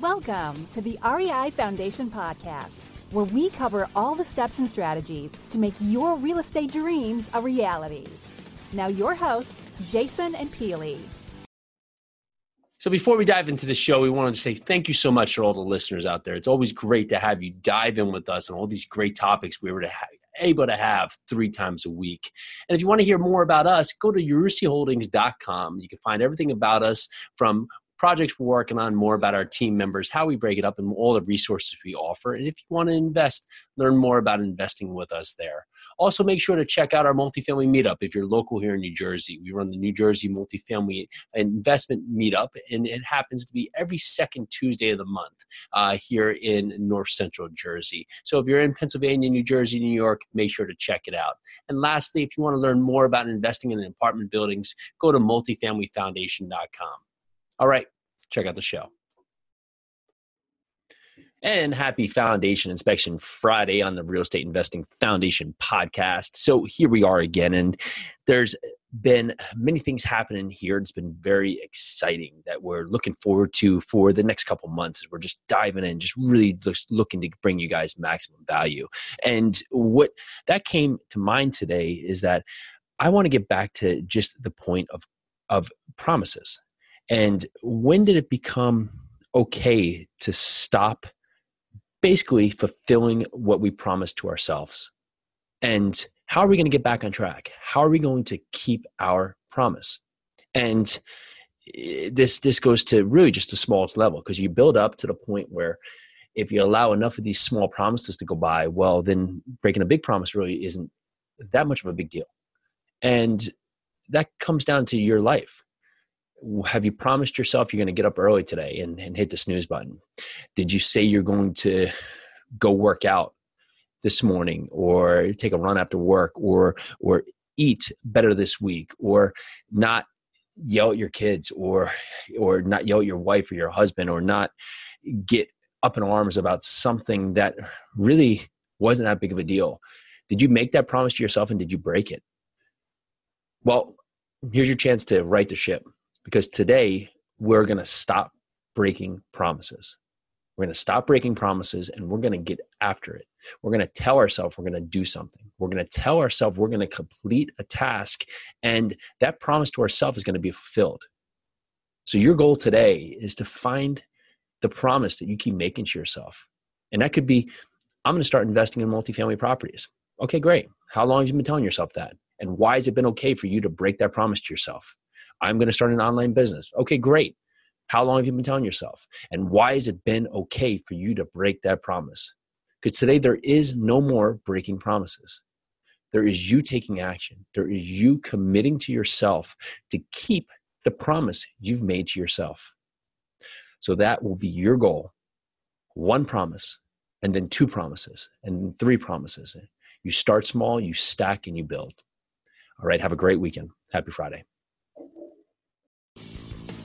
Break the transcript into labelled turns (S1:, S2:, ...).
S1: Welcome to the REI Foundation Podcast, where we cover all the steps and strategies to make your real estate dreams a reality. Now, your hosts, Jason and Pili.
S2: So, before we dive into the show, we wanted to say thank you so much to all the listeners out there. It's always great to have you dive in with us on all these great topics we were to have, able to have three times a week. And if you want to hear more about us, go to yarusiholdings.com. You can find everything about us from projects we're working on, more about our team members, how we break it up, and all the resources we offer. And if you want to invest, learn more about investing with us there. Also, make sure to check out our multifamily meetup if you're local here in New Jersey. We run the New Jersey Multifamily Investment Meetup, and it happens to be every second Tuesday of the month uh, here in North Central Jersey. So if you're in Pennsylvania, New Jersey, New York, make sure to check it out. And lastly, if you want to learn more about investing in apartment buildings, go to multifamilyfoundation.com. All right, check out the show. And happy Foundation Inspection Friday on the Real Estate Investing Foundation podcast. So here we are again, and there's been many things happening here. It's been very exciting that we're looking forward to for the next couple months. As we're just diving in, just really just looking to bring you guys maximum value. And what that came to mind today is that I want to get back to just the point of of promises and when did it become okay to stop basically fulfilling what we promised to ourselves? And how are we going to get back on track? How are we going to keep our promise? And eh, this this goes to really just the smallest level because you build up to the point where if you allow enough of these small promises to go by, well, then breaking a big promise really isn't that much of a big deal. And that comes down to your life have you promised yourself you're going to get up early today and, and hit the snooze button? Did you say you're going to go work out this morning or take a run after work or or eat better this week or not yell at your kids or or not yell at your wife or your husband or not get up in arms about something that really wasn't that big of a deal? Did you make that promise to yourself and did you break it? Well here's your chance to right the ship because today we're going to stop breaking promises. We're going to stop breaking promises and we're going to get after it. We're going to tell ourselves we're going to do something. We're going to tell ourselves we're going to complete a task, and that promise to ourselves is going to be fulfilled. So, your goal today is to find the promise that you keep making to yourself. And that could be I'm going to start investing in multifamily properties. Okay, great. How long have you been telling yourself that? And why has it been okay for you to break that promise to yourself? I'm going to start an online business. Okay, great. How long have you been telling yourself? And why has it been okay for you to break that promise? Because today there is no more breaking promises. There is you taking action. There is you committing to yourself to keep the promise you've made to yourself. So that will be your goal. One promise, and then two promises, and three promises. You start small, you stack, and you build. All right, have a great weekend. Happy Friday.